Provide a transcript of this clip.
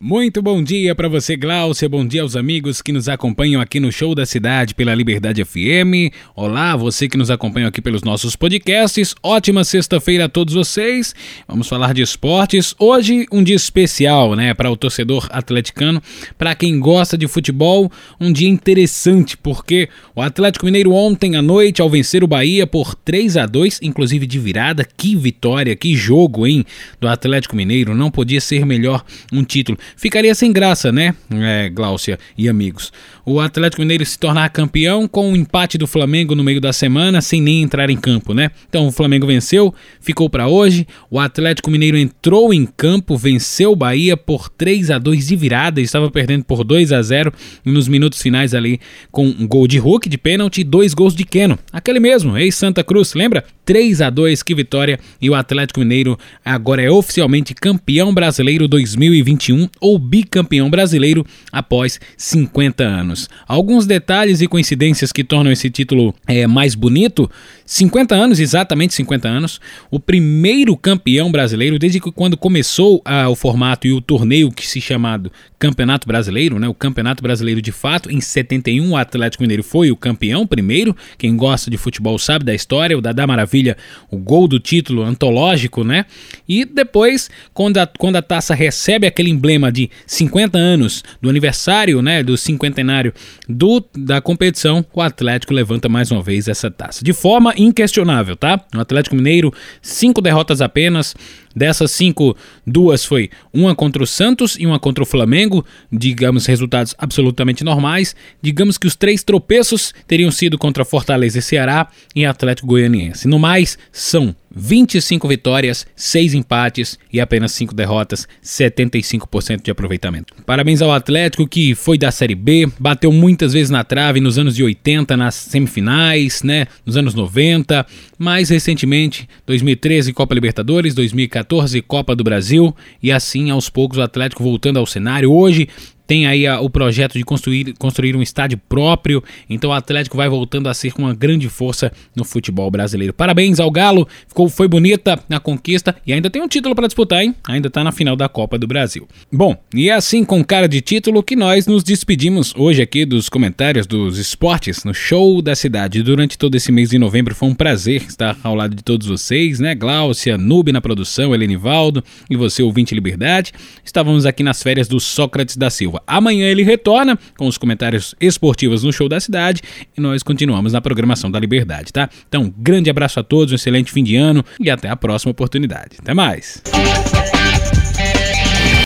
Muito bom dia para você, Glaucia. Bom dia aos amigos que nos acompanham aqui no Show da Cidade pela Liberdade FM. Olá, você que nos acompanha aqui pelos nossos podcasts. Ótima sexta-feira a todos vocês. Vamos falar de esportes. Hoje, um dia especial, né, para o torcedor atleticano, para quem gosta de futebol. Um dia interessante, porque o Atlético Mineiro ontem à noite, ao vencer o Bahia por 3 a 2 inclusive de virada, que vitória, que jogo, hein, do Atlético Mineiro. Não podia ser melhor um título ficaria sem graça, né, é, Gláucia e amigos? O Atlético Mineiro se tornar campeão com o um empate do Flamengo no meio da semana, sem nem entrar em campo, né? Então o Flamengo venceu, ficou para hoje. O Atlético Mineiro entrou em campo, venceu o Bahia por 3 a 2 de virada, estava perdendo por 2 a 0 nos minutos finais ali com um gol de Hulk de pênalti e dois gols de Keno. Aquele mesmo, ex-Santa Cruz, lembra? 3 a 2 que vitória e o Atlético Mineiro agora é oficialmente campeão brasileiro 2021 ou bicampeão brasileiro após 50 anos. Alguns detalhes e coincidências que tornam esse título é, mais bonito: 50 anos, exatamente 50 anos, o primeiro campeão brasileiro desde que quando começou ah, o formato e o torneio que se chamado Campeonato Brasileiro, né, o Campeonato Brasileiro de fato, em 71 o Atlético Mineiro foi o campeão primeiro. Quem gosta de futebol sabe da história, o Dadá Maravilha, o gol do título antológico, né? E depois, quando a, quando a taça recebe aquele emblema de 50 anos do aniversário, né, do cinquentenário do, da competição, o Atlético levanta mais uma vez essa taça. De forma inquestionável, tá? O Atlético Mineiro, cinco derrotas apenas, Dessas cinco, duas foi uma contra o Santos e uma contra o Flamengo, digamos resultados absolutamente normais. Digamos que os três tropeços teriam sido contra Fortaleza e Ceará e Atlético Goianiense. No mais, são 25 vitórias, 6 empates e apenas 5 derrotas, 75% de aproveitamento. Parabéns ao Atlético que foi da Série B, bateu muitas vezes na trave nos anos de 80 nas semifinais, né, nos anos 90, mais recentemente 2013 Copa Libertadores, 2014 Copa do Brasil e assim aos poucos o Atlético voltando ao cenário. Hoje tem aí a, o projeto de construir, construir um estádio próprio, então o Atlético vai voltando a ser uma grande força no futebol brasileiro. Parabéns ao Galo, ficou, foi bonita a conquista e ainda tem um título para disputar, hein? Ainda tá na final da Copa do Brasil. Bom, e é assim com cara de título que nós nos despedimos hoje aqui dos comentários dos esportes no show da cidade. Durante todo esse mês de novembro foi um prazer estar ao lado de todos vocês, né? Gláucia, Nube na produção, Helenivaldo e você, ouvinte Liberdade. Estávamos aqui nas férias do Sócrates da Silva. Amanhã ele retorna com os comentários esportivos no Show da Cidade e nós continuamos na programação da Liberdade, tá? Então, grande abraço a todos, um excelente fim de ano e até a próxima oportunidade. Até mais!